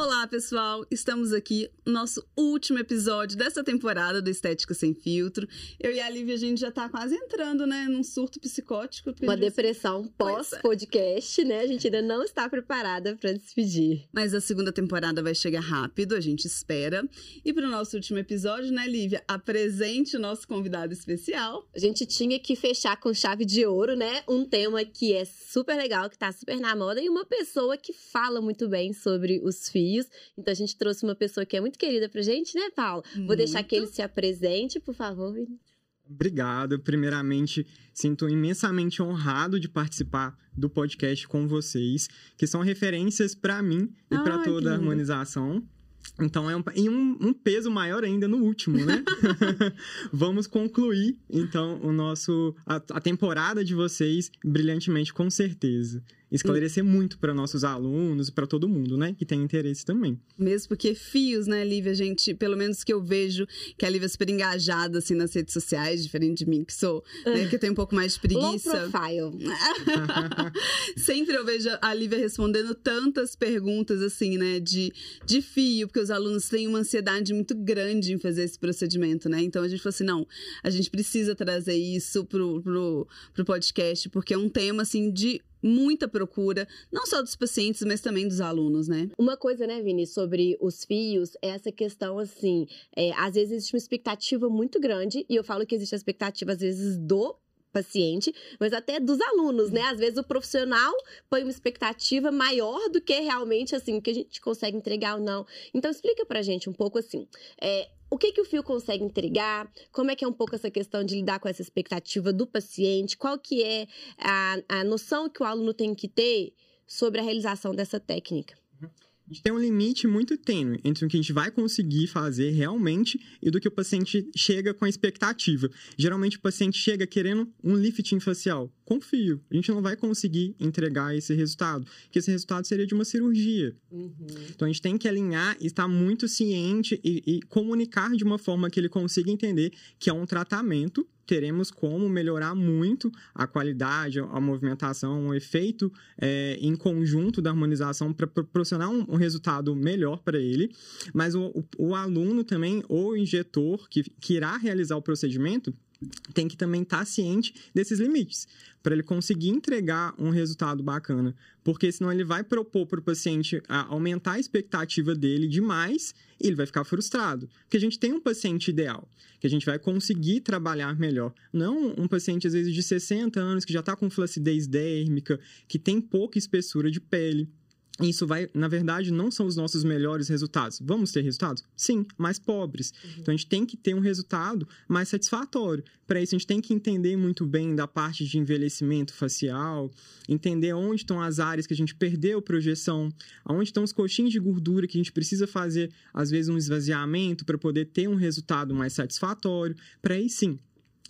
Olá, pessoal! Estamos aqui no nosso último episódio dessa temporada do Estética Sem Filtro. Eu e a Lívia, a gente já tá quase entrando, né, num surto psicótico. Uma depressão é. pós-podcast, né? A gente ainda não está preparada para despedir. Mas a segunda temporada vai chegar rápido, a gente espera. E para o nosso último episódio, né, Lívia, apresente o nosso convidado especial. A gente tinha que fechar com chave de ouro, né? Um tema que é super legal, que tá super na moda, e uma pessoa que fala muito bem sobre os filhos desafios. Então a gente trouxe uma pessoa que é muito querida pra gente, né, Paulo? Muito. Vou deixar que ele se apresente, por favor, Obrigado. Primeiramente, sinto imensamente honrado de participar do podcast com vocês, que são referências para mim e para toda a harmonização. Então é um, e um, um, peso maior ainda no último, né? Vamos concluir então o nosso a, a temporada de vocês brilhantemente, com certeza esclarecer muito para nossos alunos e para todo mundo, né, que tem interesse também. Mesmo porque fios, né, Lívia, gente, pelo menos que eu vejo que a Lívia é super engajada assim nas redes sociais, diferente de mim que sou, né, que tem um pouco mais de preguiça. Low profile. Sempre eu vejo a Lívia respondendo tantas perguntas assim, né, de, de fio, porque os alunos têm uma ansiedade muito grande em fazer esse procedimento, né? Então a gente falou assim, não, a gente precisa trazer isso pro, pro, pro podcast, porque é um tema assim de muita procura, não só dos pacientes, mas também dos alunos, né? Uma coisa, né, Vini, sobre os fios, é essa questão assim, é, às vezes existe uma expectativa muito grande, e eu falo que existe a expectativa, às vezes, do paciente, mas até dos alunos, né? Às vezes o profissional põe uma expectativa maior do que realmente, assim, o que a gente consegue entregar ou não. Então, explica pra gente um pouco assim, é, o que, que o fio consegue entregar, como é que é um pouco essa questão de lidar com essa expectativa do paciente, qual que é a, a noção que o aluno tem que ter sobre a realização dessa técnica. A gente tem um limite muito tênue entre o que a gente vai conseguir fazer realmente e do que o paciente chega com a expectativa. Geralmente o paciente chega querendo um lifting facial. Confio, a gente não vai conseguir entregar esse resultado, que esse resultado seria de uma cirurgia. Uhum. Então a gente tem que alinhar estar muito ciente e, e comunicar de uma forma que ele consiga entender que é um tratamento teremos como melhorar muito a qualidade, a movimentação, o efeito é, em conjunto da harmonização para proporcionar um, um, resultado melhor para ele. Mas o, o, o, aluno também, ou o injetor que, que irá realizar o procedimento, tem que também estar tá ciente desses limites para ele conseguir entregar um resultado bacana, porque senão ele vai propor para o paciente aumentar a expectativa dele demais e ele vai ficar frustrado, porque a gente tem um paciente ideal, que a gente vai conseguir trabalhar melhor, não um paciente às vezes de 60 anos que já está com flacidez dérmica, que tem pouca espessura de pele, isso vai, na verdade, não são os nossos melhores resultados. Vamos ter resultados? Sim, mais pobres. Uhum. Então a gente tem que ter um resultado mais satisfatório. Para isso, a gente tem que entender muito bem da parte de envelhecimento facial, entender onde estão as áreas que a gente perdeu projeção, onde estão os coxinhos de gordura que a gente precisa fazer, às vezes, um esvaziamento para poder ter um resultado mais satisfatório. Para aí sim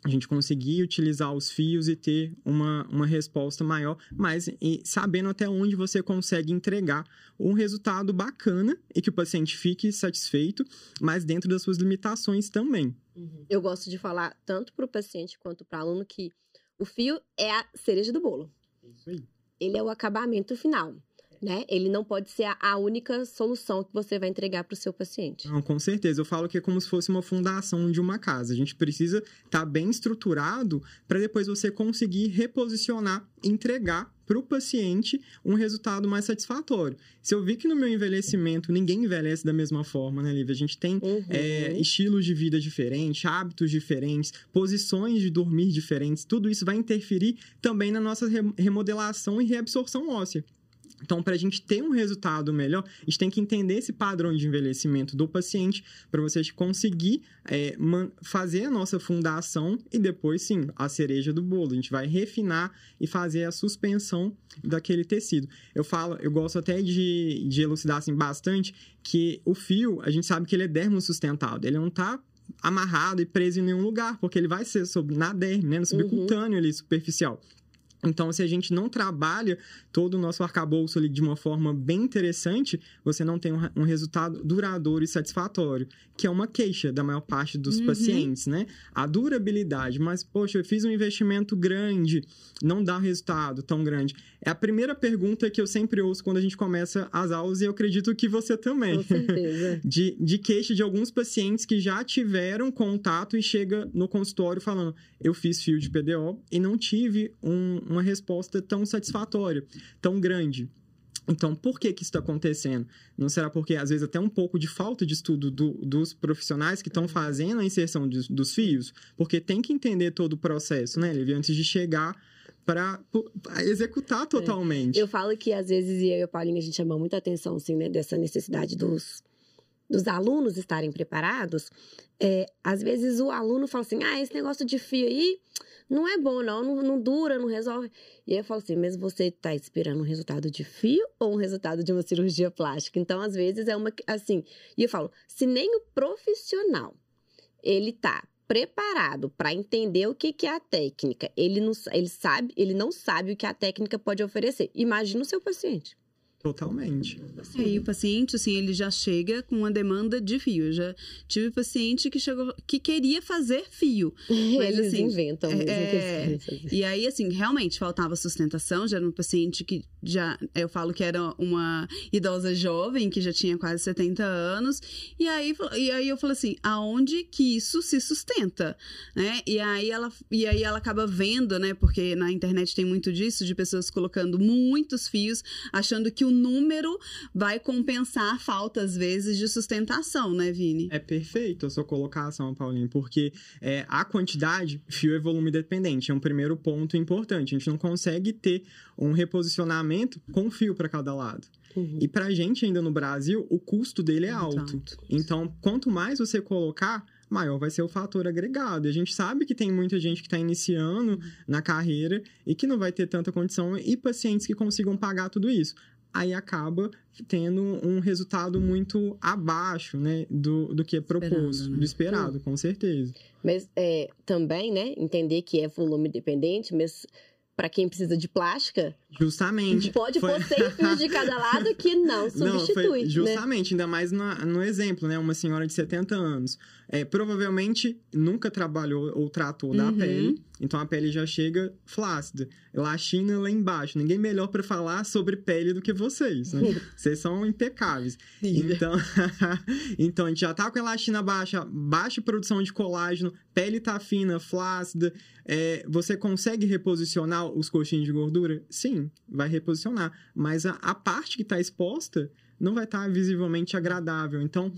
a gente conseguir utilizar os fios e ter uma, uma resposta maior, mas e, sabendo até onde você consegue entregar um resultado bacana e que o paciente fique satisfeito, mas dentro das suas limitações também. Uhum. Eu gosto de falar tanto para o paciente quanto para o aluno que o fio é a cereja do bolo. Isso aí. Ele é o acabamento final né? Ele não pode ser a única solução que você vai entregar para o seu paciente. Não, com certeza. Eu falo que é como se fosse uma fundação de uma casa. A gente precisa estar tá bem estruturado para depois você conseguir reposicionar, entregar para o paciente um resultado mais satisfatório. Se eu vi que no meu envelhecimento ninguém envelhece da mesma forma, né, Lívia? A gente tem uhum. é, estilos de vida diferentes, hábitos diferentes, posições de dormir diferentes. Tudo isso vai interferir também na nossa remodelação e reabsorção óssea. Então, para a gente ter um resultado melhor, a gente tem que entender esse padrão de envelhecimento do paciente para você conseguir é, fazer a nossa fundação e depois, sim, a cereja do bolo. A gente vai refinar e fazer a suspensão daquele tecido. Eu falo, eu gosto até de, de elucidar assim, bastante que o fio, a gente sabe que ele é dermo sustentado. Ele não está amarrado e preso em nenhum lugar, porque ele vai ser sobre, na derme, né, no subcutâneo uhum. ali, superficial. Então, se a gente não trabalha todo o nosso arcabouço ali de uma forma bem interessante, você não tem um, resultado duradouro e satisfatório, que é uma queixa da maior parte dos Uhum. pacientes, né? A durabilidade, mas, poxa, eu fiz um investimento grande, não dá resultado tão grande. É a primeira pergunta que eu sempre ouço quando a gente começa as aulas e eu acredito que você também. Com certeza. De, de queixa de alguns pacientes que já tiveram contato e chega no consultório falando: eu fiz fio de PDO e não tive um- uma resposta tão satisfatória, tão grande. Então, por que, que isso está acontecendo? Não será porque, às vezes, até um pouco de falta de estudo do- dos profissionais que estão fazendo a inserção dos, dos fios? Porque tem que entender todo o processo, né, Lívia? Antes de chegar para executar totalmente. Eu falo que às vezes, e eu e a Paulinha, a gente chama muita atenção, assim, né, dessa necessidade dos, dos alunos estarem preparados. É, às vezes o aluno fala assim: ah, esse negócio de fio aí não é bom, não, não, não dura, não resolve. E eu falo assim: mas você está esperando um resultado de fio ou um resultado de uma cirurgia plástica? Então, às vezes, é uma. Assim, e eu falo: se nem o profissional ele tá preparado para entender o que, que é a técnica. Ele não, ele sabe, ele não sabe o que a técnica pode oferecer. Imagina o seu paciente. Totalmente. E aí o paciente, assim, ele já chega com uma demanda de fio. Eu já tive paciente que chegou que queria fazer fio. Mas, Eles assim, inventam mesmo é- fazer. E aí, assim, realmente faltava sustentação. Já era um paciente que já, eu falo que era uma idosa jovem, que já tinha quase 70 anos. E aí, e aí eu falo assim, aonde que isso se sustenta? Né? E, aí ela, e aí ela acaba vendo, né? Porque na internet tem muito disso, de pessoas colocando muitos fios, achando que o número vai compensar a falta, às vezes, de sustentação, né, Vini? É perfeito a sua colocação, Paulinho, porque é, a quantidade, fio é volume dependente, é um primeiro ponto importante. A gente não consegue ter um reposicionamento com fio para cada lado. Uhum. E pra gente ainda no Brasil, o custo dele é alto. alto. Então, quanto mais você colocar, maior vai ser o fator agregado. E a gente sabe que tem muita gente que está iniciando na carreira e que não vai ter tanta condição e pacientes que consigam pagar tudo isso. Aí acaba tendo um resultado muito abaixo, né, do, do que é proposto, Esperado, né? do esperado, com certeza. Mas é, também, né, entender que é volume dependente, mas para quem precisa de plástica, Justamente. pode Foi- pôr seis fios de cada lado que não Não, substitui, foi né? justamente, ainda mais na- no exemplo, né? Uma senhora de 70 anos. É, provavelmente nunca trabalhou ou tratou da Uhum. pele, então a pele já chega flácida. Laxina lá embaixo. Ninguém melhor para falar sobre pele do que vocês, né? vocês são impecáveis. Então, então, a gente já tá com a elastina baixa, baixa produção de colágeno, pele tá fina, flácida. É, você consegue reposicionar os coxinhos de gordura? Sim, vai reposicionar. Mas a, a parte que tá exposta não vai estar visivelmente agradável. Então,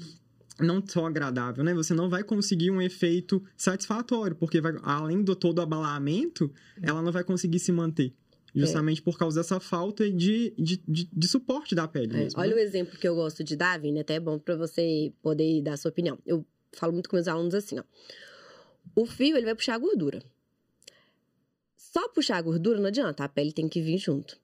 não só agradável, né? Você não vai conseguir um efeito satisfatório, porque vai- além do todo abalamento, ela não vai conseguir se manter. Justamente por causa dessa falta de, de, de, de suporte da pele. É, mesmo, olha né? o exemplo que eu gosto de dar, Vini, até é bom para você poder dar a sua opinião. Eu falo muito com meus alunos assim, ó. O fio, ele vai puxar a gordura. Só puxar a gordura não adianta, a pele tem que vir junto.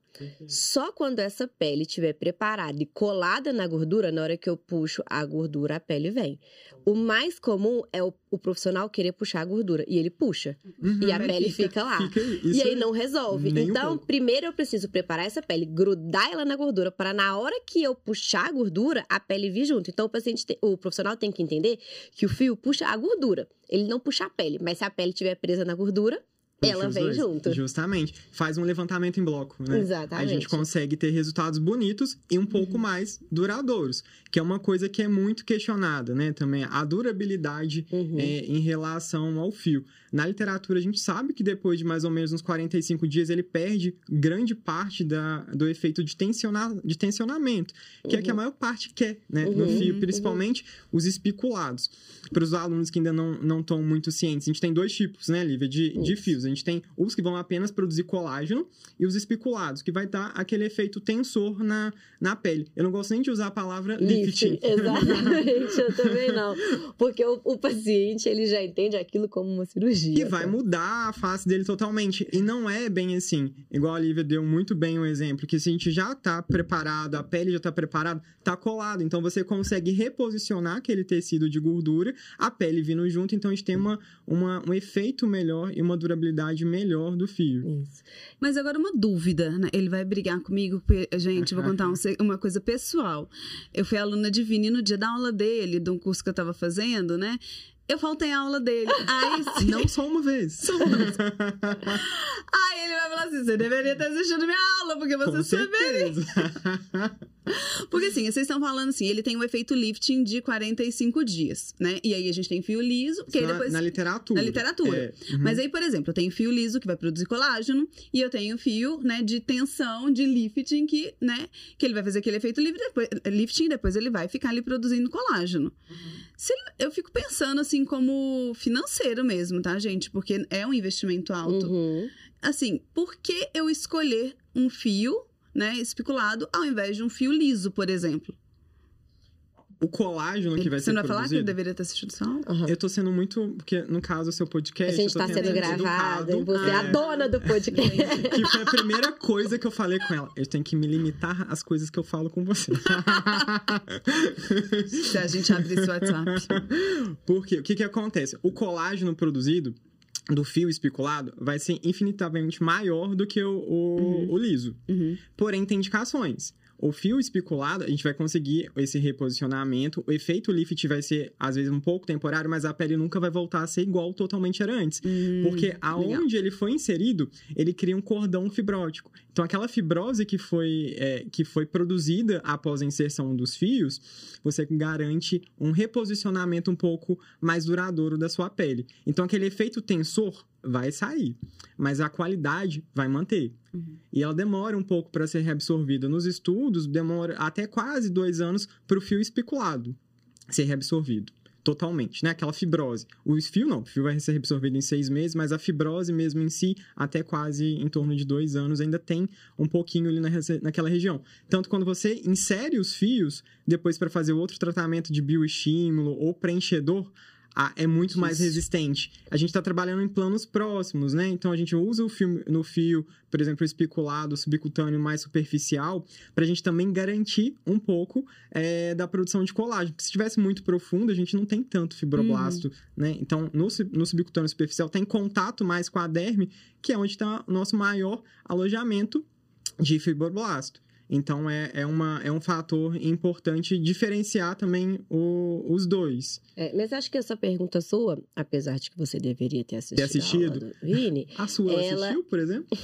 Só quando essa pele estiver preparada e colada na gordura, na hora que eu puxo a gordura, a pele vem. O mais comum é o, o profissional querer puxar a gordura. E ele puxa. Uhum. e a pele fica- fica, lá. Fica. E aí é- não resolve. um então, pouco. primeiro eu preciso preparar essa pele, grudar ela na gordura, para na hora que eu puxar a gordura, a pele vir junto. Então, o paciente, te- o profissional tem que entender que o fio puxa a gordura. Ele não puxa a pele, mas se a pele estiver presa na gordura, ela vem dois. junto. Justamente. Faz um levantamento em bloco, né? Exatamente. A gente consegue ter resultados bonitos e um pouco Uhum. mais duradouros, que é uma coisa que é muito questionada, né? Também a durabilidade Uhum. é, em relação ao fio. Na literatura, a gente sabe que depois de mais ou menos uns 45 dias, ele perde grande parte da, do efeito de, tensionar, de tensionamento, que é que a maior parte quer, né? No Uhum, fio, uhum. principalmente os espiculados. Para os alunos que ainda não estão muito cientes, a gente tem dois tipos, né, Lívia, de, de fios. A gente tem os que vão apenas produzir colágeno e os espiculados, que vai dar aquele efeito tensor na, na pele. Eu não gosto nem de usar a palavra lifting. Lift, exatamente, eu também não. Porque o, o paciente, ele já entende aquilo como uma cirurgia. E vai mudar a face dele totalmente. E não é bem assim. Igual a Lívia deu muito bem um exemplo, que se a gente já tá preparado, a pele já tá preparada, tá colado. Então você consegue reposicionar aquele tecido de gordura, a pele vindo junto, então a gente tem uma, uma, um efeito melhor e uma durabilidade qualidade melhor do fio. Isso. Mas agora uma dúvida, né? Ele vai brigar comigo, porque, gente, vou contar um uma coisa pessoal. Eu fui aluna de Vini no dia da aula dele, de um curso que eu tava fazendo, né? Eu faltei a aula dele. Aí, sim, Não só uma vez. aí ele vai falar assim: você deveria ter assistido minha aula, porque você Com saberia. Porque assim, vocês estão falando assim, ele tem o efeito lifting de 45 dias, né? E aí a gente tem fio liso, que aí na, depois. na literatura. Na literatura. É, uhum. Mas aí, por exemplo, eu tenho fio liso que vai produzir colágeno e eu tenho fio, né, de tensão, de lifting que, né, que ele vai fazer aquele efeito lifting e depois ele vai ficar ali produzindo colágeno. Se ele- eu fico pensando assim como financeiro mesmo, tá, gente? Porque é um investimento alto. Uhum. Assim, por que eu escolher um fio, né, especulado ao invés de um fio liso, por exemplo? O colágeno que vai Você ser não vai falar que eu produzido. deveria ter assistido aula? Aham. Eu tô sendo muito. Porque, no caso, o seu A podcast. gente eu tô tá sendo tentando ser gravada e educado. você é a É, dona do podcast. Que foi a primeira coisa que eu falei com ela. Eu tenho que me limitar às coisas que eu falo com você. Se a gente abrir esse WhatsApp. Porque o que, que acontece? O colágeno produzido do fio especulado vai ser infinitamente maior do que o, o- o liso. Uhum. Porém, tem indicações. O fio especulado, a gente vai conseguir esse reposicionamento. O efeito lift vai ser, às vezes, um pouco temporário, mas a pele nunca vai voltar a ser igual totalmente era antes. Hum, Porque aonde ele foi inserido, ele cria um cordão fibrótico. Então, aquela fibrose que foi, é, que foi produzida após a inserção dos fios, você garante um reposicionamento um pouco mais duradouro da sua pele. Então, aquele efeito tensor vai sair, mas a qualidade vai manter. E ela demora um pouco para ser reabsorvida. Nos estudos, demora até quase dois anos para o fio especulado ser reabsorvido. Totalmente, né? Aquela fibrose. O fio não, o fio vai ser reabsorvido em seis meses, mas a fibrose mesmo em si, até quase em torno de dois anos, ainda tem um pouquinho ali na, naquela região. Tanto quando você insere os fios, depois para fazer outro tratamento de bioestímulo ou preenchedor, ah, é muito mais Isso. resistente. A gente está trabalhando em planos próximos, né? Então a gente usa o fio, no fio, por exemplo, o subcutâneo mais superficial, para a gente também garantir um pouco é, da produção de colágeno. Porque se estivesse muito profundo, a gente não tem tanto fibroblasto, né? Então, no, no subcutâneo superficial, tem contato mais com a derme, que é onde está o nosso maior alojamento de fibroblasto. Então, é, é, uma, é um fator importante diferenciar também o- os dois. É, mas acho que essa pergunta sua, apesar de que você deveria ter assistido, assistido? a Vini, A sua Ela- assistiu, por exemplo?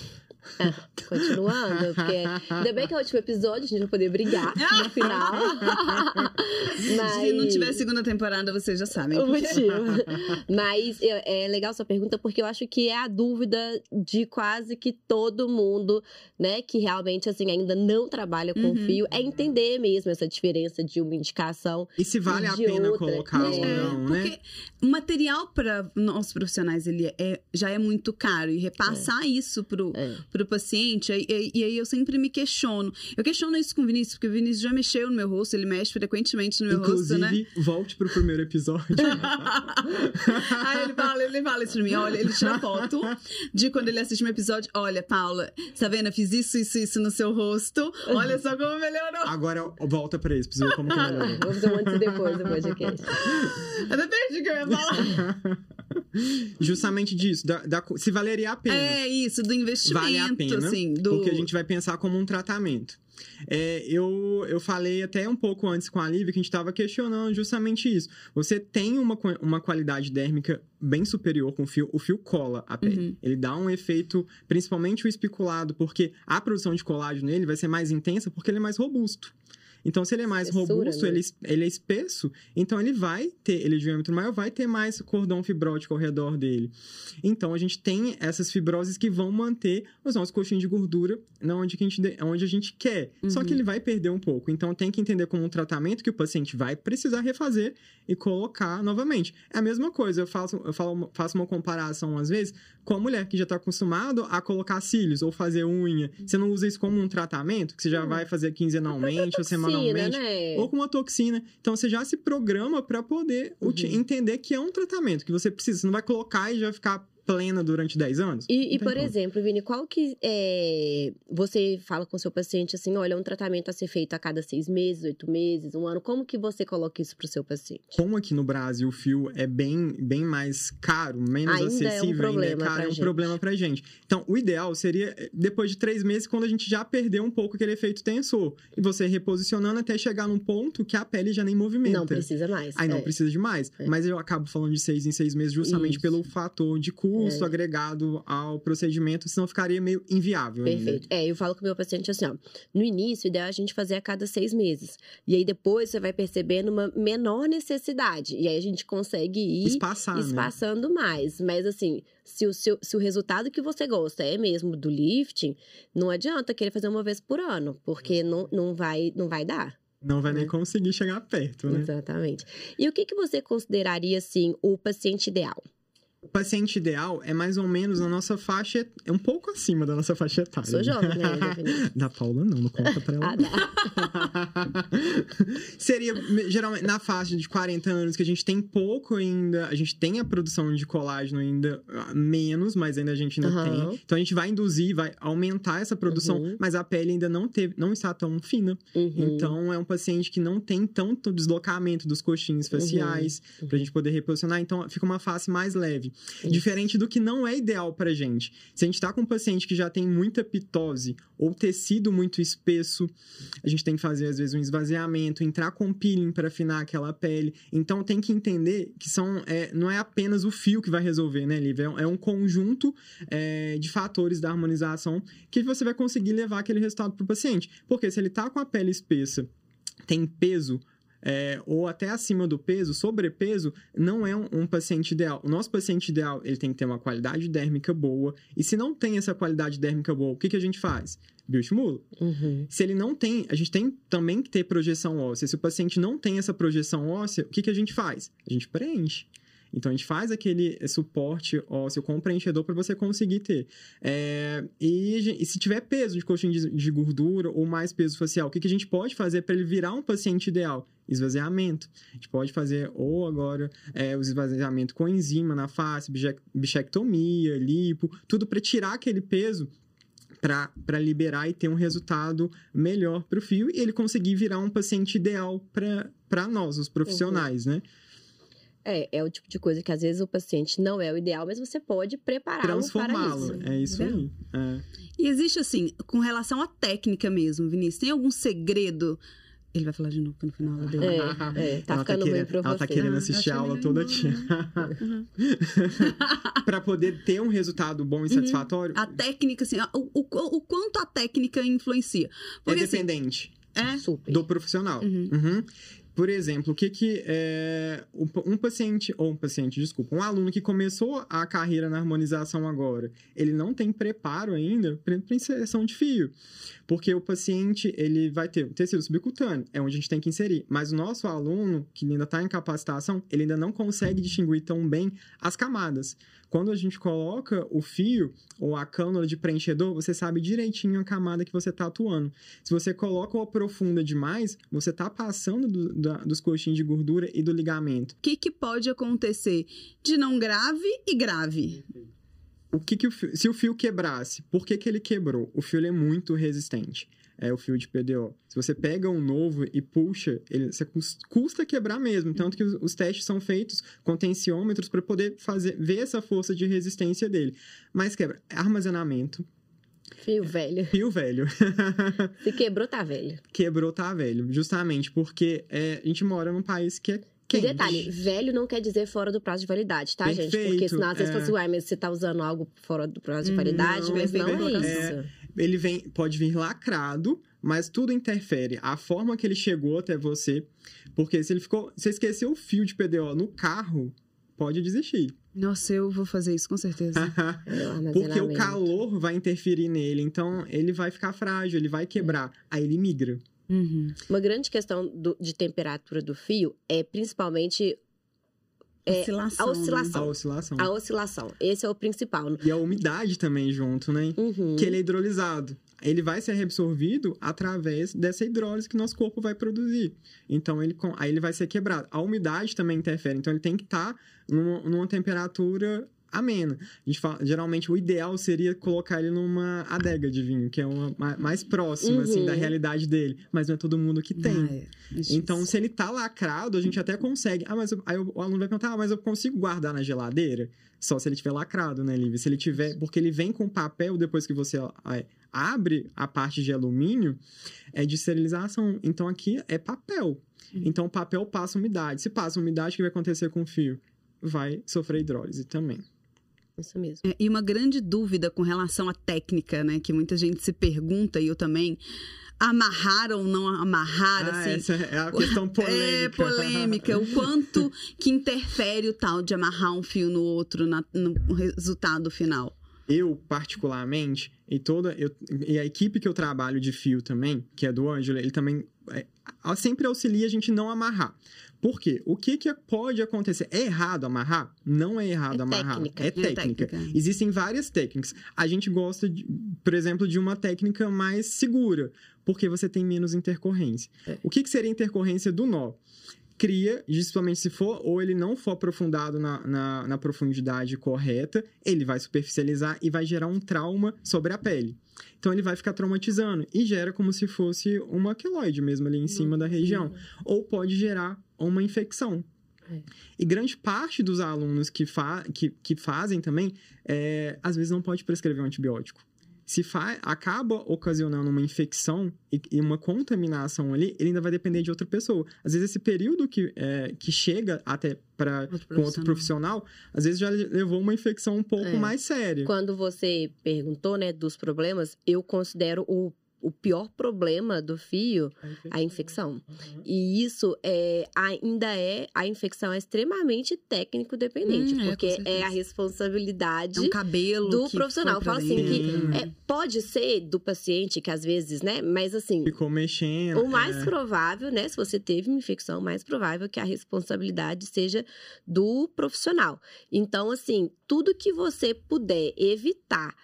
Continuando, porque ainda bem que é o último episódio, a gente vai poder brigar no final. Mas... Se não tiver segunda temporada, vocês já sabem. O motivo. Mas é legal sua pergunta porque eu acho que é a dúvida de quase que todo mundo, né, que realmente assim ainda não trabalha com Uhum. fio, é entender mesmo essa diferença de uma indicação. E se vale a de pena outra. colocar ou É, não, né? Porque o material para nós profissionais ele é, já é muito caro e repassar isso pro, É. pro paciente, aí- aí- e aí eu sempre me questiono. Eu questiono isso com o Vinícius, porque o Vinícius já mexeu no meu rosto, ele mexe frequentemente no meu Inclusive, rosto, né? volte pro primeiro episódio. Aí ele fala, ele fala isso pra mim, olha, ele tira foto de quando ele assiste um episódio, olha, Paula, tá vendo? Eu fiz isso, isso, isso no seu rosto, olha só como melhorou. Agora volta pra pra você ver como que melhorou. Vamos fazer um antes e depois do podcast. Até perdi o que eu ia falar. Justamente disso, da- da- se valeria a pena. É isso, do investimento, vale a pena, assim, do... porque a gente vai pensar como um tratamento. É, eu, eu falei até um pouco antes com a Lívia que a gente estava questionando justamente isso. Você tem uma, uma qualidade dérmica bem superior com o fio, o fio cola a pele. Uhum. Ele dá um efeito, principalmente o especulado, porque a produção de colágeno nele vai ser mais intensa porque ele é mais robusto. Então, se ele é mais Espessura, robusto, né? ele, ele é espesso, então ele vai ter, ele é de diâmetro maior, vai ter mais cordão fibrótico ao redor dele. Então, a gente tem essas fibroses que vão manter os nossos coxinhos de gordura onde, que a, gente, de- onde a gente quer. Só Uhum. que ele vai perder um pouco. Então, tem que entender como um tratamento que o paciente vai precisar refazer e colocar novamente. É a mesma coisa, eu faço, eu falo, faço uma comparação, às vezes, com a mulher que já está acostumado a colocar cílios ou fazer unha. Você não usa isso como um tratamento, que você já vai fazer quinzenalmente ou Toxina, semanalmente né? ou com uma toxina. Então você já se programa para poder Uhum. entender que é um tratamento que você precisa. Você não vai colocar e já ficar plena durante 10 anos? E, e, por como. exemplo, Vini, qual que é. Você fala com o seu paciente assim: olha, um tratamento a ser feito a cada seis meses, oito meses, um ano. Como que você coloca isso pro seu paciente? Como aqui no Brasil o fio é bem, bem mais caro, menos Ainda é um acessível, ainda é caro, é um gente. problema pra gente. Então, o ideal seria, eh, depois de três meses, quando a gente já perdeu um pouco aquele efeito tensor. E você reposicionando até chegar num ponto que a pele já nem movimenta. Não precisa mais. Aí não é. precisa de mais. É. Mas eu acabo falando de seis em seis meses justamente Isso. pelo fator de custo É. agregado ao procedimento, senão ficaria meio inviável ainda. Perfeito. É, eu falo com o meu paciente assim, ó. No início, o ideal é a gente fazer a cada seis meses. E aí depois você vai percebendo uma menor necessidade. E aí a gente consegue ir Espaçar, né? espaçando mais. Mas assim, se o, seu, se o resultado que você gosta é mesmo do lifting, não adianta querer fazer uma vez por ano, porque não, não, vai, não vai dar. Não vai nem né? conseguir chegar perto, né? Exatamente. E o que, que você consideraria, assim, o paciente ideal? O paciente ideal é mais ou menos na nossa faixa, é um pouco acima da nossa faixa etária. Sou jovem, né, da Paula não, não conta pra ela. Ah. Seria me- geralmente na faixa de 40 anos que a gente tem pouco ainda, a gente tem a produção de colágeno ainda ah, menos, mas ainda a gente ainda Aham. tem. Então a gente vai induzir, vai aumentar essa produção, Uhum. mas a pele ainda não teve, não está tão fina. Uhum. Então é um paciente que não tem tanto deslocamento dos coxins faciais Uhum. pra gente poder reposicionar, então fica uma face mais leve. Diferente do que não é ideal pra gente. Se a gente tá com um paciente que já tem muita pitose ou tecido muito espesso, a gente tem que fazer às vezes um esvaziamento, entrar com peeling para afinar aquela pele. Então tem que entender que são é, não é apenas o fio que vai resolver, né, Lívia? É um- É um conjunto é, de fatores da harmonização que você vai conseguir levar aquele resultado pro paciente. Porque se ele tá com a pele espessa, tem peso, é, ou até acima do peso, sobrepeso, não é um, um paciente ideal. O nosso paciente ideal, ele tem que ter uma qualidade dérmica boa. E se não tem essa qualidade dérmica boa, o que, que a gente faz? Bioestimula. Uhum. Se ele não tem, a gente tem também que ter projeção óssea. Se o paciente não tem essa projeção óssea, o que, que a gente faz? A gente preenche. Então, a gente faz aquele suporte ósseo com preenchedor para você conseguir ter. É, e, e se tiver peso de coxinha de, de gordura ou mais peso facial, o que, que a gente pode fazer para ele virar um paciente ideal? Esvaziamento. A gente pode fazer ou agora é, o esvaziamento com enzima na face, bichec- bichectomia, lipo, tudo para tirar aquele peso para liberar e ter um resultado melhor para o fio e ele conseguir virar um paciente ideal para nós, os profissionais, né? É, é o tipo de coisa que às vezes o paciente não é o ideal, mas você pode prepará-lo para Transformá-lo. isso. É isso aí. É. E existe assim, com relação à técnica mesmo, Vinícius, tem algum segredo? Ele vai falar de novo no final dele. É, é, tá ela ficando tá querendo, pra Ela tá querendo Ah, assistir a achei aula toda aqui. Uhum. para poder ter um resultado bom e satisfatório, A técnica, assim, o, o, o quanto a técnica influencia. é Porque, assim, dependente é, Super. do profissional. Uhum. Uhum. Por exemplo, o que que é um paciente ou um paciente, desculpa, um aluno que começou a carreira na harmonização agora, ele não tem preparo ainda para inserção de fio, porque o paciente ele vai ter tecido subcutâneo, é onde a gente tem que inserir, mas o nosso aluno que ainda está em capacitação, ele ainda não consegue distinguir tão bem as camadas. Quando a gente coloca o fio ou a cânula de preenchedor, você sabe direitinho a camada que você está atuando. Se você coloca ou aprofunda demais, você está passando do- da- dos coxinhos de gordura e do ligamento. o que, que pode acontecer de não grave e grave? O que que o fio- se o fio quebrasse, por que, que ele quebrou? O fio é muito resistente. É o fio de PDO. Se você pega um novo e puxa, ele você cus- custa quebrar mesmo. Tanto que os, os testes são feitos com tensiômetros para poder fazer ver essa força de resistência dele. Mas quebra. Armazenamento. Fio velho. Fio velho. Se quebrou, tá velho. Quebrou, tá velho. Justamente porque é, a gente mora num país que é E quente. detalhe, velho não quer dizer fora do prazo de validade, tá, gente? Porque Perfeito, senão às vezes é. fala assim, mas você tá usando algo fora do prazo de validade, não, mas não perfeito, é é. isso. Ele vem, pode vir lacrado, mas tudo interfere. A forma que ele chegou até você, porque se ele ficou, se você esqueceu o fio de PDO no carro, pode desistir. Nossa, eu vou fazer isso com certeza. É porque o calor vai interferir nele, então ele vai ficar frágil, ele vai quebrar, aí ele migra. Uhum. Uma grande questão do- de temperatura do fio é principalmente É, oscilação. a oscilação. A oscilação. a oscilação. Esse é o principal. E a umidade também junto, né? Uhum. Que ele é hidrolisado. Ele vai ser reabsorvido através dessa hidrólise que nosso corpo vai produzir. Então, ele, aí ele vai ser quebrado. A umidade também interfere. Então, ele tem que estar numa, numa temperatura amena. A gente fala, geralmente o ideal seria colocar ele numa adega de vinho, que é uma ma- mais próxima assim Uhum. da realidade dele, mas não é todo mundo que tem. Ah, é. Então, se ele tá lacrado, a gente até consegue. Ah, mas eu- aí o aluno vai perguntar: ah, mas eu consigo guardar na geladeira? Só se ele tiver lacrado, né, Lívia? Se ele tiver. Porque ele vem com papel depois que você abre a parte de alumínio, é de esterilização. Então, aqui é papel. Então, o papel passa umidade. Se passa umidade, o que vai acontecer com o fio? Vai sofrer hidrólise também. Isso mesmo. É, E uma grande dúvida com relação à técnica, né? Que muita gente se pergunta, e eu também. Amarrar ou não amarrar, Ah, assim. essa é a questão polêmica. É polêmica. o quanto que interfere o tal de amarrar um fio no outro na- no resultado final. eu, particularmente, e toda. Eu, e a equipe que eu trabalho de fio também, que é do Ângelo, ele também é, sempre auxilia a gente não amarrar. Por quê? O que, que pode acontecer? É errado amarrar? Não é errado É amarrar. técnica. É É técnica. técnica. Existem várias técnicas. A gente gosta, de, por exemplo, de uma técnica mais segura, porque você tem menos intercorrência. É. O que, que seria intercorrência do nó? Cria, principalmente se for, ou ele não for aprofundado na, na, na profundidade correta, ele vai superficializar e vai gerar um trauma sobre a pele. Então ele vai ficar traumatizando e gera como se fosse uma queloide mesmo ali em cima da região. Ou pode gerar uma infecção. É. E grande parte dos alunos que, fa que, que fazem também, é, às vezes não pode prescrever um antibiótico. Se acaba ocasionando uma infecção e, e uma contaminação ali, ele ainda vai depender de outra pessoa. Às vezes esse período que, é, que chega até para com outro profissional, às vezes já levou uma infecção um pouco É. mais séria. Quando você perguntou, né, dos problemas, eu considero o, o pior problema do fio a infecção. E isso é, ainda é, a infecção é extremamente técnico dependente, Hum, é, porque é, certeza. a responsabilidade É um cabelo do profissional. Fala assim que é, pode ser do paciente, que às vezes, né, mas assim, Ficou mexendo. o mais é. provável, né, se você teve uma infecção, o mais provável que a responsabilidade seja do profissional. Então, assim, tudo que você puder evitar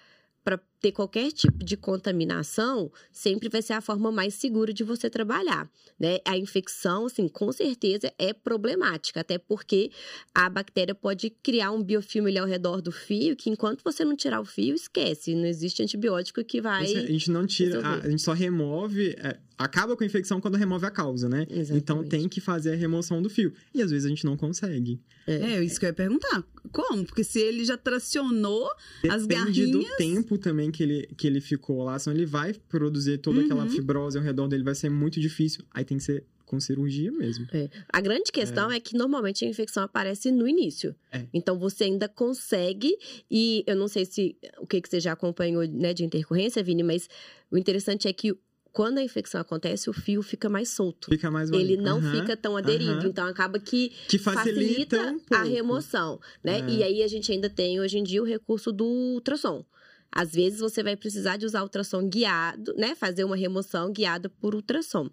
para ter qualquer tipo de contaminação, sempre vai ser a forma mais segura de você trabalhar, né? A infecção, assim, com certeza é problemática, até porque a bactéria pode criar um biofilme ali ao redor do fio, que enquanto você não tirar o fio, esquece, não existe antibiótico que vai... A gente não tira, a, a gente só remove, é, acaba com a infecção quando remove a causa, né? Então Exatamente. tem que fazer a remoção do fio. E às vezes a gente não consegue. É, isso que eu ia perguntar. Como? Porque se ele já tracionou as Depende do garrinhas. tempo também que ele, que ele ficou lá, senão ele vai produzir toda aquela Uhum. fibrose ao redor dele, vai ser muito difícil. Aí tem que ser com cirurgia mesmo. A grande questão é. que normalmente a infecção aparece no início. É. Então você ainda consegue, e eu não sei se o que, que você já acompanhou né, de intercorrência, Vini, mas o interessante é que quando a infecção acontece, o fio fica mais solto. Fica mais Ele bonito. não Aham, fica tão aderido, aham. então acaba que Que facilita, facilita um a remoção, né? É. E aí a gente ainda tem hoje em dia o recurso do ultrassom. Às vezes você vai precisar de usar ultrassom guiado, né? Fazer uma remoção guiada por ultrassom.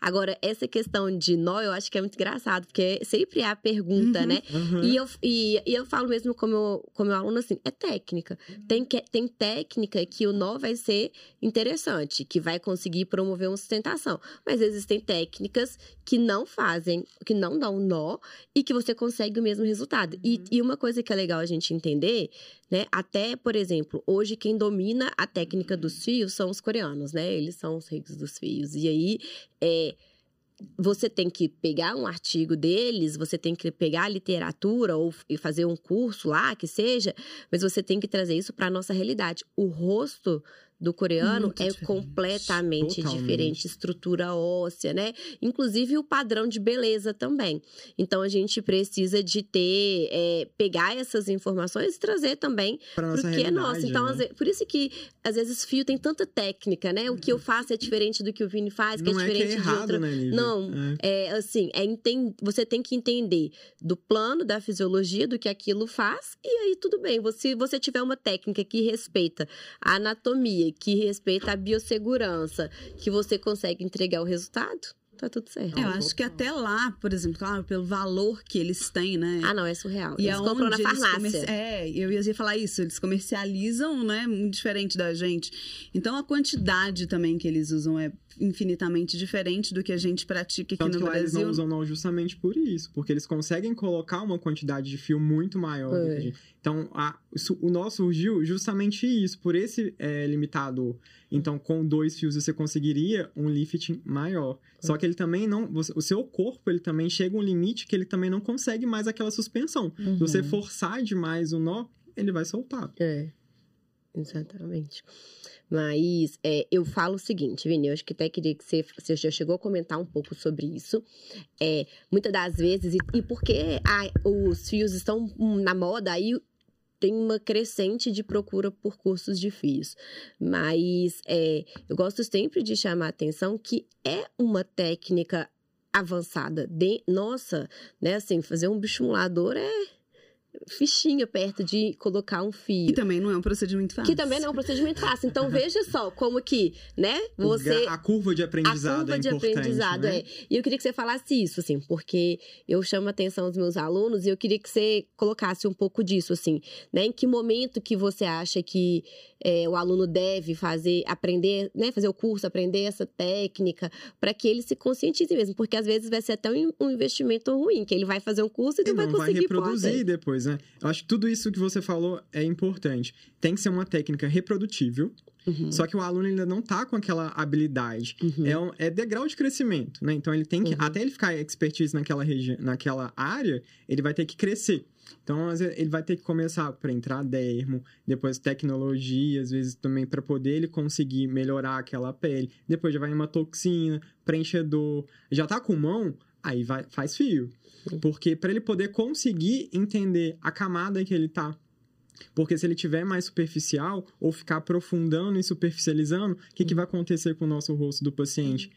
Agora, essa questão de nó, eu acho que é muito engraçado, porque sempre há a pergunta, Uhum. né? Aham. E eu, e, e eu falo mesmo com o meu, com meu aluno assim, é técnica. Tem, que, tem técnica que o nó vai ser interessante, que vai conseguir promover uma sustentação. Mas existem técnicas que não fazem, que não dão nó e que você consegue o mesmo resultado. E, e uma coisa que é legal a gente entender, né? Até, por exemplo, hoje quem domina a técnica dos fios são os coreanos, né? Eles são os reis dos fios. E aí, é, você tem que pegar um artigo deles, você tem que pegar a literatura ou fazer um curso lá, que seja, mas você tem que trazer isso para nossa realidade. O rosto do coreano Muito é diferente. completamente Totalmente. diferente, estrutura óssea, né? Inclusive o padrão de beleza também. Então a gente precisa de ter, é, pegar essas informações e trazer também Pra nossa porque é nosso. Então, né? vezes- por isso que às vezes fio tem tanta técnica, né? O que eu faço é diferente do que o Vini faz, que não é é que diferente é de errado, outra. né, Lívia? Não, É. É assim, é enten... você tem que entender do plano, da fisiologia, do que aquilo faz, e aí tudo bem. Se você tiver uma técnica que respeita a anatomia, que respeita a biossegurança, que você consegue entregar o resultado, tá tudo certo. É, eu acho que até lá, por exemplo, claro, pelo valor que eles têm, né? Ah, não, é surreal. E Eles compram na farmácia. comerci- É, eu ia falar isso, eles comercializam, né, muito diferente da gente. Então a quantidade também que eles usam é infinitamente diferente do que a gente pratica aqui Tanto no que lá eles Brasil. não usam nó justamente por isso, porque eles conseguem colocar uma quantidade de fio muito maior do que a É. Então, a, o nosso surgiu justamente isso, por esse é, limitador. Então, com dois fios você conseguiria um lifting maior. Só que ele também não. O seu corpo, ele também chega a um limite que ele também não consegue mais aquela suspensão. Uhum. Se você forçar demais o nó, ele vai soltar. É, exatamente. Mas é, eu falo o seguinte, Vini, eu acho que até queria que você, você já chegou a comentar um pouco sobre isso. É, muitas das vezes, e, e porque a, os fios estão na moda, aí tem uma crescente de procura por cursos de fios. Mas é, eu gosto sempre de chamar a atenção que é uma técnica avançada. De, nossa, né, assim, fazer um bioestimulador é fichinha perto de colocar um fio. Que também não é um procedimento fácil. Que também não é um procedimento fácil. Então veja só como que, né, você a curva de aprendizado a curva é de importante, aprendizado né? é. E eu queria que você falasse isso, assim, porque eu chamo a atenção dos meus alunos e eu queria que você colocasse um pouco disso, assim, né? Em que momento que você acha que é, o aluno deve fazer, aprender, né? Fazer o curso, aprender essa técnica, para que ele se conscientize mesmo, porque às vezes vai ser até um investimento ruim, que ele vai fazer um curso e não, E vai não vai conseguir pôr reproduzir até. depois, né? Eu acho que tudo isso que você falou é importante. Tem que ser uma técnica reprodutível, Uhum, só que o aluno ainda não tá com aquela habilidade. uhum, É, um- é degrau de crescimento, né? Então ele tem que, Uhum. até ele ficar expertise naquela região, naquela área, ele vai ter que crescer. Então, às vezes, ele vai ter que começar para entrar dermo, depois tecnologia, às vezes também para poder ele conseguir melhorar aquela pele. Depois já vai uma toxina, preenchedor. Já tá com mão, aí vai, faz fio. Porque para ele poder conseguir entender a camada que ele tá. Porque se ele tiver mais superficial ou ficar aprofundando e superficializando, o que, que vai acontecer com o nosso rosto do paciente?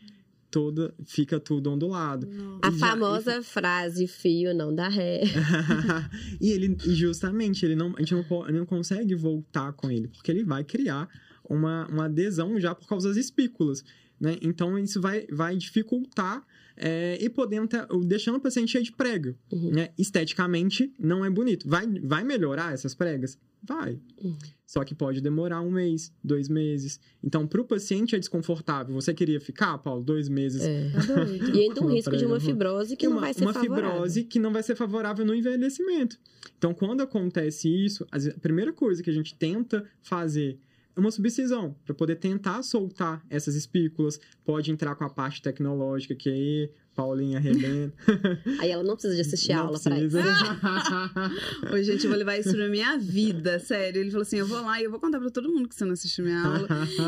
Toda, fica tudo ondulado. A E já- famosa frase fio não dá ré. e ele e justamente ele não, a gente não, não consegue voltar com ele, porque ele vai criar uma, uma adesão já por causa das espículas. Né? Então isso vai, vai dificultar é, e podendo ter- deixando o paciente cheio de prega. Uhum. Né? Esteticamente não é bonito. Vai, vai melhorar essas pregas? Vai. Uhum. Só que pode demorar um mês, dois meses. Então, para o paciente é desconfortável. Você queria ficar, Paulo, dois meses É. Tá. E ainda um Uma risco de uma prega, fibrose que e não uma, vai ser uma favorável. fibrose que não vai ser favorável no envelhecimento. Então, quando acontece isso, a primeira coisa que a gente tenta fazer uma subcisão, para poder tentar soltar essas espículas. Pode entrar com a parte tecnológica, que aí Paulinha arrebenta. Aí ela não precisa de assistir a Não aula pra isso. precisa. Oi, gente, eu vou levar isso pra minha vida, sério. Ele falou assim: eu vou lá e eu vou contar pra todo mundo que você não assistiu minha aula.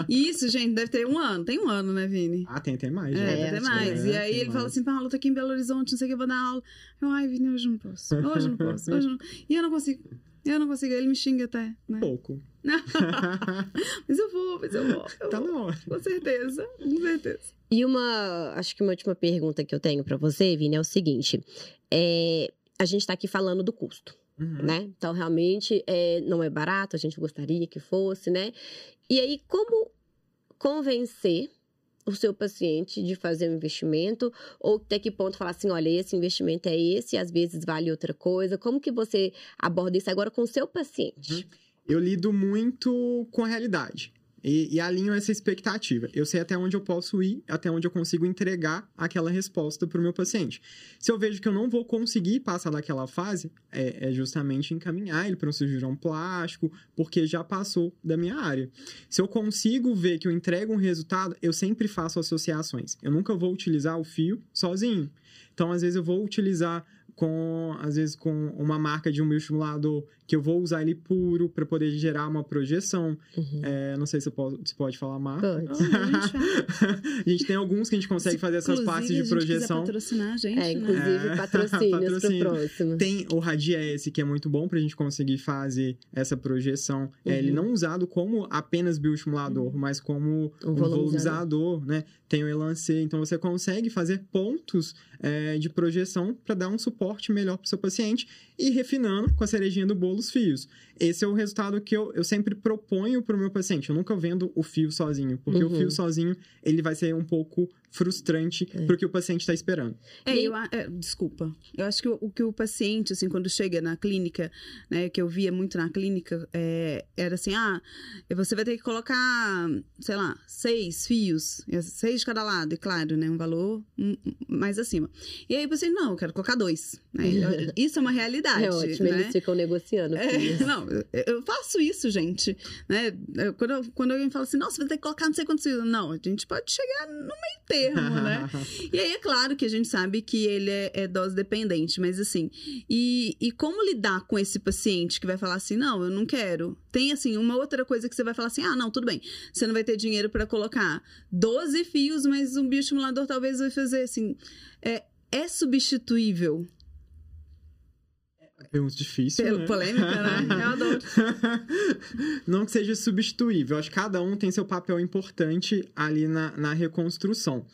E isso, gente, deve ter um ano. Tem um ano, né, Vini? ah, tem até mais. É, deve ter mais. É, e aí tem ele fala mais. assim: Paulo, tô aqui em Belo Horizonte, não sei o que, eu vou dar aula. Eu, ai, Vini, hoje não posso. Hoje não posso. Hoje não... E eu não consigo. Eu não consigo. Ele me xinga até, né? Pouco. mas eu vou, mas eu vou. Eu tá vou. na hora. Com certeza, com certeza. E uma, acho que uma última pergunta que eu tenho pra você, Vini, é o seguinte: é, a gente tá aqui falando do custo, Uhum. né? Então realmente é, não é barato, a gente gostaria que fosse, né? E aí como convencer o seu paciente de fazer um investimento ou até que ponto falar assim, olha, esse investimento é esse, às vezes vale outra coisa. Como que você aborda isso agora com o seu paciente? eu lido muito com a realidade. E, e alinho essa expectativa. Eu sei até onde eu posso ir, até onde eu consigo entregar aquela resposta para o meu paciente. Se eu vejo que eu não vou conseguir passar daquela fase, é, é justamente encaminhar ele para um cirurgião plástico, porque já passou da minha área. Se eu consigo ver que eu entrego um resultado, eu sempre faço associações. Eu nunca vou utilizar o fio sozinho. Então, às vezes, eu vou utilizar com, às vezes, com uma marca de um bioestimulador, que eu vou usar ele puro para poder gerar uma projeção. Uhum. É, não sei se, se pode falar marca. Pode. a gente tem alguns que a gente consegue fazer essas Inclusive, partes a de quiser projeção. patrocinar a gente, É, né? inclusive É. patrocínios pro Patrocínio. próximo. Tem o Radies, que é muito bom pra gente conseguir fazer essa projeção. É, ele Uhum. não usado como apenas bioestimulador, mas como Um um volumizador. volumizador, né? Tem o Elancê, então você consegue fazer pontos é, de projeção para dar um suporte melhor para o seu paciente e refinando com a cerejinha do bolo os fios. Esse é o resultado que eu, eu sempre proponho para o meu paciente. Eu nunca vendo o fio sozinho, porque Uhum. o fio sozinho ele vai ser um pouco frustrante É. para o que o paciente está esperando. É, E- eu, é, desculpa. Eu acho que o, o que o paciente, assim, quando chega na clínica, né, que eu via muito na clínica, é, era assim, ah, você vai ter que colocar, sei lá, seis fios, seis de cada lado, e claro, né, um valor hum, hum, mais acima. E aí você, não, eu quero colocar dois. né? Isso é uma realidade, É ótimo, né? eles ficam negociando. É, não, eu- faço isso, gente. Né? Quando, quando alguém fala assim, nossa, vai ter que colocar não sei quantos fios. Não, a gente pode chegar no meio termo, né? E aí é claro que a gente sabe que ele é, é dose dependente, mas assim, e, e como lidar com esse paciente que vai falar assim, não, eu não quero. Tem assim, uma outra coisa que você vai falar assim, ah, não, tudo bem, você não vai ter dinheiro para colocar 12 fios, mas um bioestimulador talvez vai fazer assim. É, é substituível? Pergunta difícil, Pelo- né? polêmica, né? Eu adoro. Não que seja substituível. Acho que cada um tem seu papel importante ali na, na reconstrução.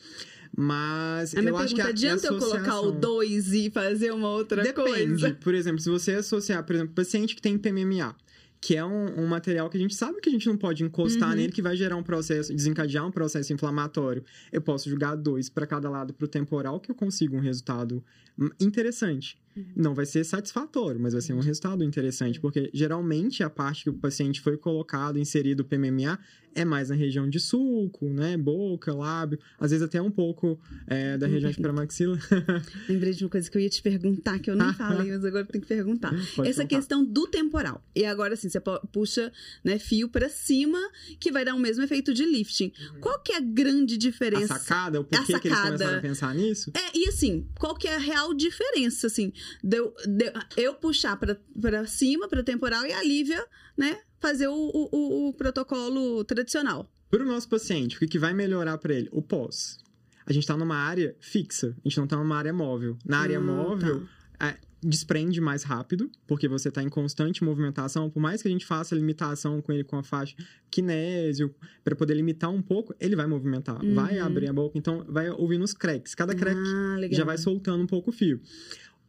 Mas A minha eu acho que a, adianta eu colocar o associação- 2 e fazer uma outra Depende. coisa? Por exemplo, se você associar, por exemplo, paciente que tem PMMA, que é um, um material que a gente sabe que a gente não pode encostar Uhum. nele, que vai gerar um processo, desencadear um processo inflamatório. Eu posso jogar dois para cada lado pro temporal, que eu consigo um resultado hum, interessante. Uhum. Não vai ser satisfatório, mas vai ser um resultado interessante, porque geralmente a parte que o paciente foi colocado, inserido o PMMA, é mais na região de sulco, né? Boca, lábio, às vezes até um pouco é, da região de premaxila. Lembrei de uma coisa que eu ia te perguntar, que eu nem falei, mas agora tenho que perguntar. Pode Essa contar. questão do temporal. E agora, assim, você pu- puxa né, fio pra cima, que vai dar o mesmo efeito de lifting. Qual que é a grande A diferença? sacada, o A porquê que eles sacada. começaram a pensar nisso? É, e assim, qual que é a real diferença, assim, de eu, de eu puxar pra, pra cima, pra temporal, e a Lívia, né, fazer o, o- o- protocolo tradicional. Para o nosso paciente, o que que vai melhorar para ele? O pós. A gente está numa área fixa, a gente não está numa área móvel. Na área Ah, móvel, é, desprende mais rápido, porque você está em constante movimentação. Por mais que a gente faça limitação com ele com a faixa kinésio, para poder limitar um pouco, ele vai movimentar, Uhum. vai abrir a boca, então vai ouvindo os cracks. Cada crack Ah, já vai soltando um pouco o fio.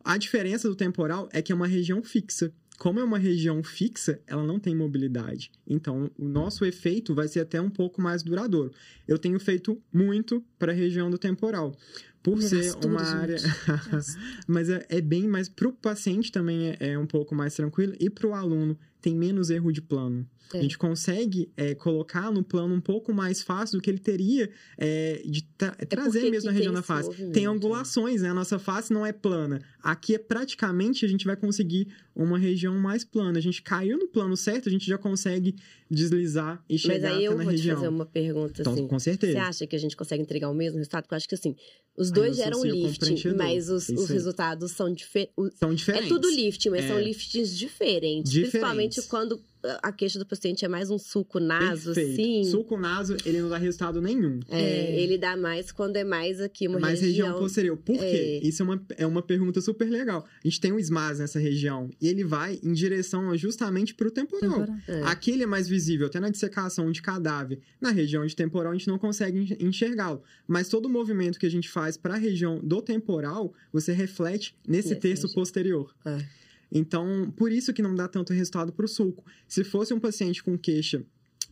A diferença do temporal é que é uma região fixa. Como é uma região fixa, ela não tem mobilidade. Então, o nosso efeito vai ser até um pouco mais duradouro. Eu tenho feito muito para a região do temporal. Por ser uma área. Mas é, é bem mais. Para o paciente também é, é um pouco mais tranquilo. E para o aluno, tem menos erro de plano. É. A gente consegue é, colocar no plano um pouco mais fácil do que ele teria é, de tra- trazer porque mesmo a região da face. Tem né? angulações, né? A nossa face não é plana. Aqui é praticamente a gente vai conseguir uma região mais plana. A gente caiu no plano certo, a gente já consegue deslizar e Mas chegar aí eu vou te região. fazer uma pergunta, Então, assim. com certeza. Você acha que a gente consegue entregar o mesmo resultado? Porque eu acho que assim, os dois geram lifting, preenchedor. mas os, os resultados são diferentes. São É diferentes. tudo lifting, mas são É. diferentes. Diferentes. Principalmente quando a queixa do paciente é mais um suco naso, Perfeito. assim. Suco naso, ele não dá resultado nenhum. É, ele dá mais quando é mais aqui uma mais região, região. posterior. Por quê? É. Isso é uma, é uma pergunta super legal. A gente tem um SMAS nessa região e ele vai em direção justamente para o temporal. É. Aqui ele é mais visível, até na dissecação de cadáver. Na região de temporal a gente não consegue enx- enxergá-lo. Mas todo o movimento que a gente faz para a região do temporal, você reflete nesse Nessa terço região. posterior. É. Então, por isso que não dá tanto resultado para o sulco. Se fosse um paciente com queixa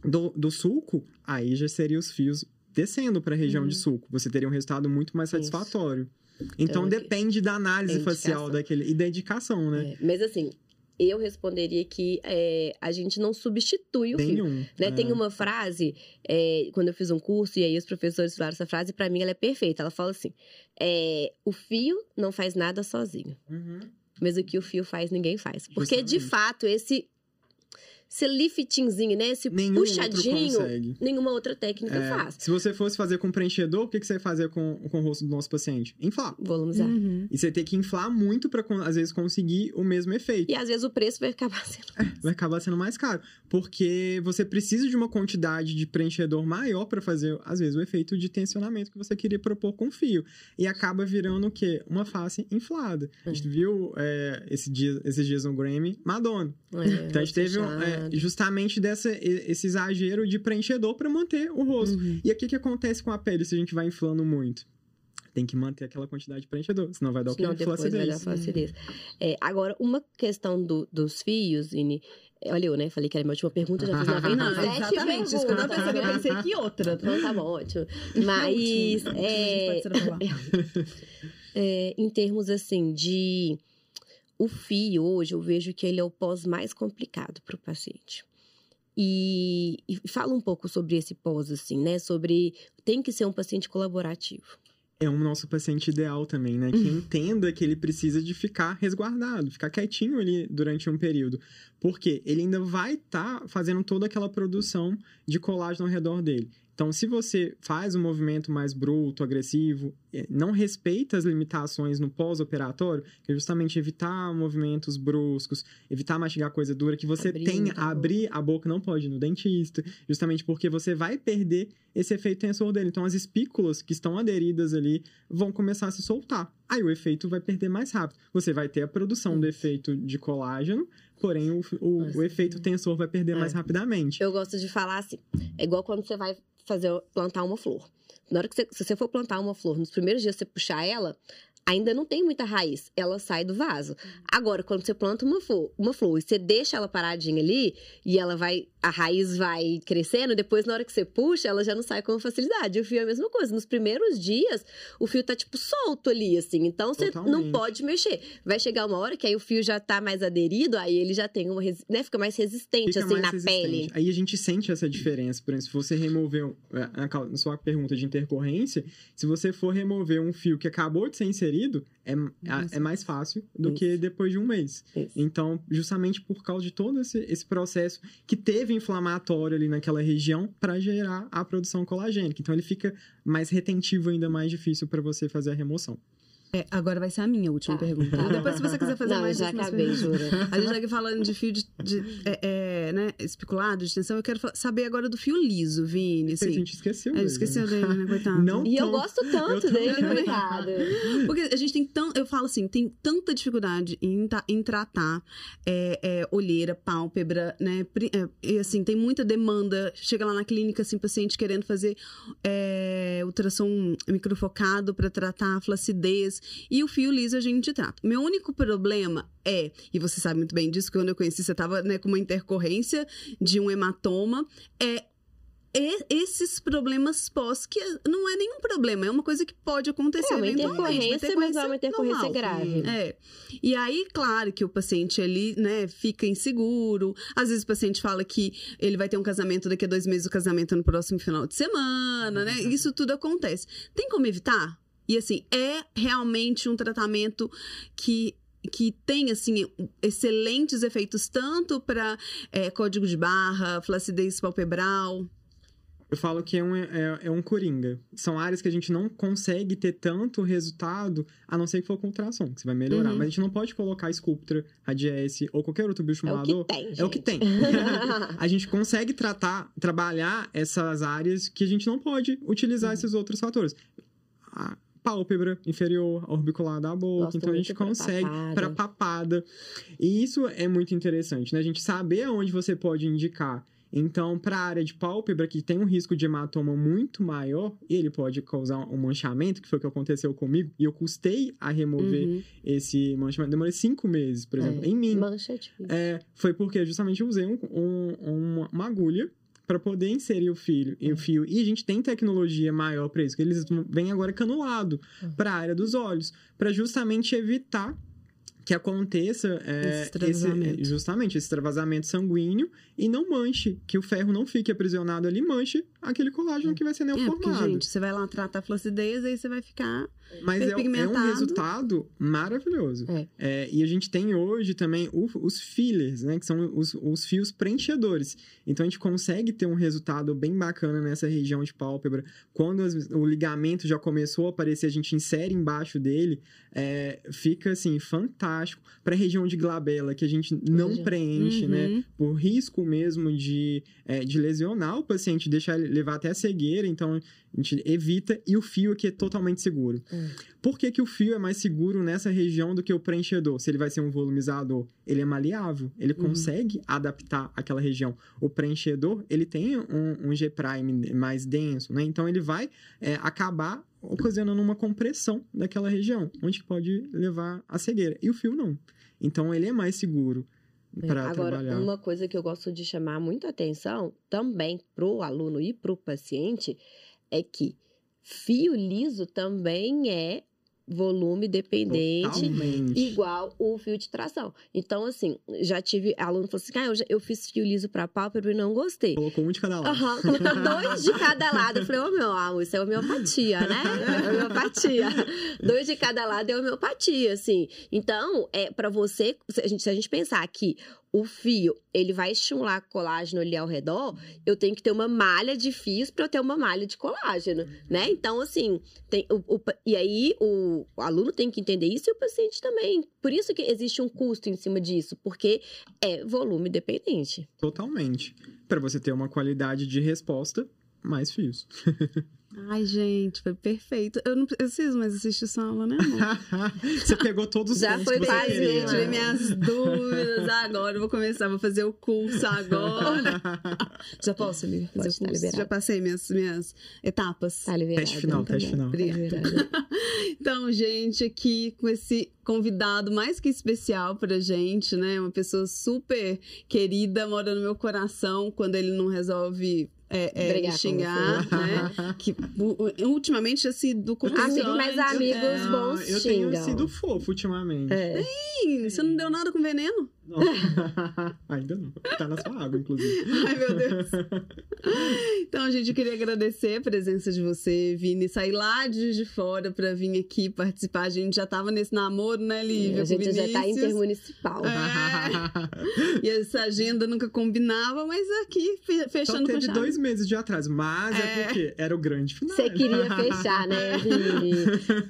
do, do sulco, aí já seria os fios descendo para a região de sulco. Você teria um resultado muito mais Isso. satisfatório. Então, Então, aqui- depende da análise Tem facial daquele e da indicação, né? É, Mas assim, eu responderia que é, a gente não substitui o fio. Nenhum. Né? É. Tem uma frase, é, quando eu fiz um curso, e aí os professores falaram essa frase, pra mim ela é perfeita. Ela fala assim: é, o fio não faz nada sozinho, Uhum. Mas o que o fio faz, ninguém faz. Porque, de Justamente. fato, esse, esse liftingzinho, né? Esse Nenhum puxadinho, consegue. nenhuma outra técnica É, faz. Se você fosse fazer com preenchedor, o que, que você ia fazer com, com o rosto do nosso paciente? Inflar. Volumizar. Uhum. E você tem que inflar muito para às vezes conseguir o mesmo efeito. E às vezes o preço vai acabar sendo. Vai acabar sendo mais caro, porque você precisa de uma quantidade de preenchedor maior para fazer às vezes o efeito de tensionamento que você queria propor com o fio e acaba virando o quê? Uma face inflada. A gente viu é, esse dia, esses dias no Grammy Madonna. É, Então a gente teve um, é, justamente dessa, esse exagero de preenchedor para manter o rosto. Uhum. E aqui o que acontece com a pele se a gente vai inflando muito? Tem que manter aquela quantidade de preenchedor, senão vai dar o? Senão depois vai dar Flacidez. flacidez. É, agora, uma questão do- dos fios, Ini. Olha, eu, né? Falei que era a minha última pergunta, já fiz 97 Não, exatamente. Isso que eu perguntas, pensando, eu né? pensei que outra. Então tá bom, ótimo. Mas, Último. é, é, em termos assim de. O fio, hoje, eu vejo que ele é o pós mais complicado para o paciente. E, e fala um pouco sobre esse pós, assim, né? Sobre. Tem que ser um paciente colaborativo. é um nosso paciente ideal também, né? Que entenda que ele precisa de ficar resguardado, ficar quietinho ali durante um período. Porque ele ainda vai estar tá fazendo toda aquela produção de colágeno ao redor dele. Então, se você faz um movimento mais bruto, agressivo, eh, não respeita as limitações no pós-operatório, que é justamente evitar movimentos bruscos, evitar mastigar coisa dura, que você tenha, muita boca. abrir a boca, não pode ir no dentista, justamente porque você vai perder esse efeito tensor dele. Então, as espículas que estão aderidas ali vão começar a se soltar. Aí o efeito vai perder mais rápido. Você vai ter a produção do efeito de colágeno, porém o, o, o efeito tensor vai perder mais É. rapidamente. Eu gosto de falar assim. É igual quando você vai fazer plantar uma flor. Na hora que você, se você for plantar uma flor, nos primeiros dias você puxar ela, ainda não tem muita raiz, ela sai do vaso. Agora, quando você planta uma flor, uma flor e você deixa ela paradinha ali e ela vai, a raiz vai crescendo, depois na hora que você puxa, ela já não sai com facilidade. E o fio é a mesma coisa. Nos primeiros dias, o fio tá tipo solto ali assim, então você não Totalmente. pode mexer. Vai chegar uma hora que aí o fio já tá mais aderido, aí ele já tem uma, resi- né, fica mais resistente Fica assim mais na resistente. pele. Aí a gente sente essa diferença. Por exemplo, se você remover, é, na na sua pergunta de intercorrência, se você for remover um fio que acabou de ser inserido, é, a- é mais fácil do que depois de um mês. Isso. Então, justamente por causa de todo esse, esse processo que teve inflamatório ali naquela região para gerar a produção colagênica. Então, ele fica mais retentivo, ainda mais difícil para você fazer a remoção. É, agora vai ser a minha última Tá, pergunta. tá. Depois, se você quiser fazer Não, mais já acabei, jura. A gente tá aqui falando de fio de, de- é, é, né, especulado, de tensão. Eu quero saber agora do fio liso, Vini. A Assim. gente esqueceu. É, esqueceu né? dele, né, coitado? Não E eu gosto tanto eu dele, coitado. Porque a gente tem tão. Eu falo assim, tem tanta dificuldade em, ta- em tratar é, é, olheira, pálpebra, né? Pri- é, e assim, tem muita demanda. Chega lá na clínica, assim, paciente querendo fazer é, ultrassom microfocado para tratar a flacidez. E o fio liso a gente trata. Meu único problema é, e você sabe muito bem disso, que quando eu conheci, você tava né, com uma intercorrência de um hematoma, é e- esses problemas pós, que não é nenhum problema, é uma coisa que pode acontecer É uma eventualmente. intercorrência, mas é uma intercorrência normal. grave. É. E aí, claro que o paciente ali, né, fica inseguro. Às vezes o paciente fala que ele vai ter um casamento daqui a dois meses, o casamento é no próximo final de semana, né? Isso tudo acontece. Tem como evitar? E assim, é realmente um tratamento que que tem assim excelentes efeitos tanto para código de barra, flacidez palpebral. Eu falo que é um, é, é um coringa. São áreas que a gente não consegue ter tanto resultado, a não ser que for com ultrassom, que você vai melhorar. Uhum. Mas a gente não pode colocar Sculptra, Radiesse ou qualquer outro É o que tem, É o que tem. a gente consegue tratar, trabalhar essas áreas que a gente não pode Uhum. utilizar esses outros fatores. A pálpebra inferior, a orbicular da boca. Gosto então a gente consegue para papada. E isso é muito interessante, né? A gente saber aonde você pode indicar. Então, para a área de pálpebra, que tem um risco de hematoma muito maior, ele pode causar um manchamento, que foi o que aconteceu comigo, e eu custei a remover Uhum. esse manchamento. Demorei cinco meses, por exemplo, É. em mim. Mancha é difícil. É, foi porque justamente eu usei um- um- uma, uma agulha para poder inserir o fio, e o fio. E a gente tem tecnologia maior para isso, que eles vêm agora canulado para a área dos olhos, para justamente evitar que aconteça é, Esse justamente esse extravasamento sanguíneo e não manche, que o ferro não fique aprisionado ali, manche aquele colágeno que vai ser É, porque, neoformado. gente, você vai lá tratar a flacidez, aí você vai ficar. Mas é, é um resultado maravilhoso. É. É, e a gente tem hoje também o- os fillers, né? Que são os, os fios preenchedores. Então a gente consegue ter um resultado bem bacana nessa região de pálpebra. Quando as- o ligamento já começou a aparecer, a gente insere embaixo dele, é, fica assim, fantástico. Para a região de glabela, que a gente não Região. preenche, né? Uhum. por risco mesmo de, é, de lesionar o paciente, deixar ele levar até a cegueira, então a gente evita, e o fio aqui é totalmente seguro. Hum. Por que, que o fio é mais seguro nessa região do que o preenchedor? Se ele vai ser um volumizador, ele é maleável, ele Uhum. consegue adaptar aquela região. O preenchedor, ele tem um, um G-prime mais denso, né? Então ele vai é, acabar ocasionando uma compressão daquela região, onde pode levar a cegueira. E o fio não. Então ele é mais seguro para Agora, trabalhar. uma coisa que eu gosto de chamar muita atenção também pro aluno e pro paciente é que fio liso também é volume dependente. Totalmente. Igual o fio de tração. Então, assim, já tive aluno que falou assim: ah, eu, já- eu fiz fio liso pra pálpebra e não gostei. Colocou um de cada lado. Aham, colocou dois de cada lado. Eu falei, ô meu amor, isso é homeopatia, né? É homeopatia. dois de cada lado é homeopatia, assim. Então, é para você, se a, gente, se a gente pensar que o fio, ele vai estimular colágeno ali ao redor, eu tenho que ter uma malha de fios para eu ter uma malha de colágeno, né? Então, assim, tem, o, o e aí o, o aluno tem que entender isso e o paciente também. Por isso que existe um custo em cima disso, porque é volume dependente. Totalmente. Pra você ter uma qualidade de resposta, mais fios. Ai, gente, foi perfeito. Eu não preciso mais assistir sua aula, né, amor? você pegou todos os Já foi queria. Eu tirei minhas dúvidas agora. Eu vou começar, vou fazer o curso agora. Já posso, Lívia, fazer Pode, o tá curso? liberado. Já passei minhas, minhas etapas. Tá liberado. Teste final, também. teste final. Tá. Então, gente, aqui com esse convidado mais que especial pra gente, né? Uma pessoa super querida, mora no meu coração quando ele não resolve é, é, xingar, né? Que ultimamente, assim, do Amigos, mas amigos É. bons eu tenho xingam. sido fofo ultimamente. É. Sim, você não deu nada com veneno? Não. Ainda não. Tá na sua água, inclusive. Ai, meu Deus. Então, gente, eu queria agradecer a presença de você, Vini. Sair lá de de Fora pra vir aqui participar. A gente já tava nesse namoro, né, Lívia? a gente já tá intermunicipal. É. E essa agenda nunca combinava, mas aqui, fe- Só fechando com teve chave. dois meses de atraso, mas é, É. porque era o grande final. Você queria fechar, né, Vini?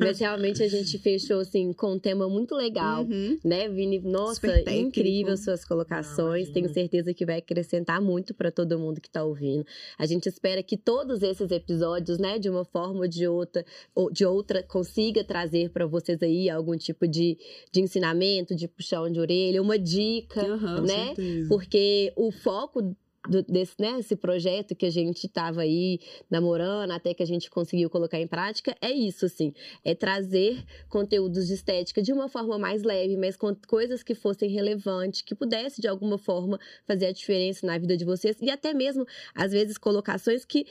Mas realmente a gente fechou, assim, com um tema muito legal. Uhum. Né, Vini? Nossa, técnico. Incrível suas colocações. Ah, Tenho certeza que vai acrescentar muito para todo mundo que tá ouvindo. A gente espera que todos esses episódios, né, de uma forma ou de outra, ou de outra, consiga trazer para vocês aí algum tipo de, de ensinamento, de puxão de orelha, uma dica. Com né? certeza. Porque o foco do- desse né, esse projeto que a gente estava aí namorando até que a gente conseguiu colocar em prática é isso, assim, é trazer conteúdos de estética de uma forma mais leve, mas com coisas que fossem relevantes, que pudesse de alguma forma fazer a diferença na vida de vocês e até mesmo às vezes colocações que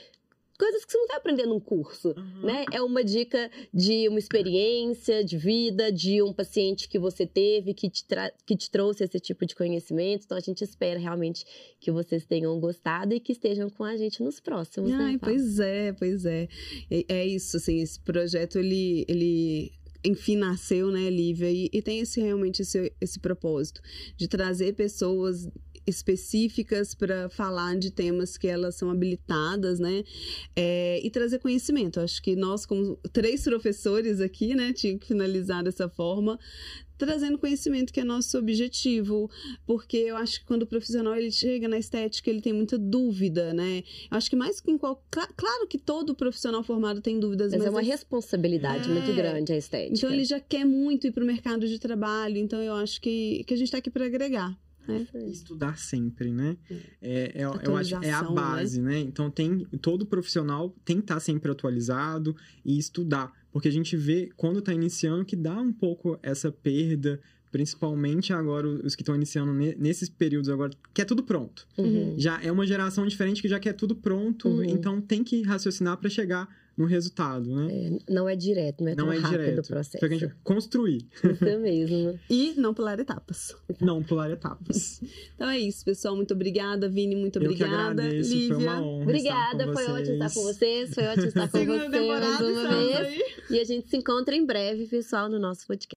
coisas que você não vai aprender num curso, Uhum. né? É uma dica de uma experiência de vida, de um paciente que você teve, que te, que te trouxe esse tipo de conhecimento. Então, a gente espera realmente que vocês tenham gostado e que estejam com a gente nos próximos, né, Ai, Paulo? pois é, pois é. é. É isso, assim, esse projeto, ele, ele enfim, nasceu, né, Lívia? E, e tem esse, realmente esse, esse propósito de trazer pessoas específicas para falar de temas que elas são habilitadas, né? É, e trazer conhecimento. Acho que nós, como três professores aqui, né, tinha que finalizar dessa forma, trazendo conhecimento que é nosso objetivo, porque eu acho que quando o profissional ele chega na estética, ele tem muita dúvida, né? Eu acho que mais que em qual, cla- claro que todo profissional formado tem dúvidas, Mas mas, é uma responsabilidade É. muito grande a estética. então ele já quer muito ir para o mercado de trabalho, então eu acho que, que a gente está aqui para agregar. Estudar sempre, né? É, é- eu acho é a Atualização, base, né? Então tem todo profissional tem que estar sempre atualizado e estudar, porque a gente vê quando está iniciando que dá um pouco essa perda, principalmente agora os que estão iniciando ne- nesses períodos agora, que é tudo pronto. Uhum. Já é uma geração diferente que já quer tudo pronto, Uhum. então tem que raciocinar para chegar no resultado, né? É, não é direto, não é Não tão é rápido direto. o processo. Então, a gente construir, Isso mesmo. E não pular etapas. não pular etapas. Então é isso, pessoal. Muito obrigada, Vini. Muito Eu que obrigada. agradeço, Lívia. foi uma honra Obrigada, estar com foi vocês. ótimo estar com vocês. Foi ótimo estar com Segunda vocês temporada mais uma vez. aí. E a gente se encontra em breve, pessoal, no nosso podcast.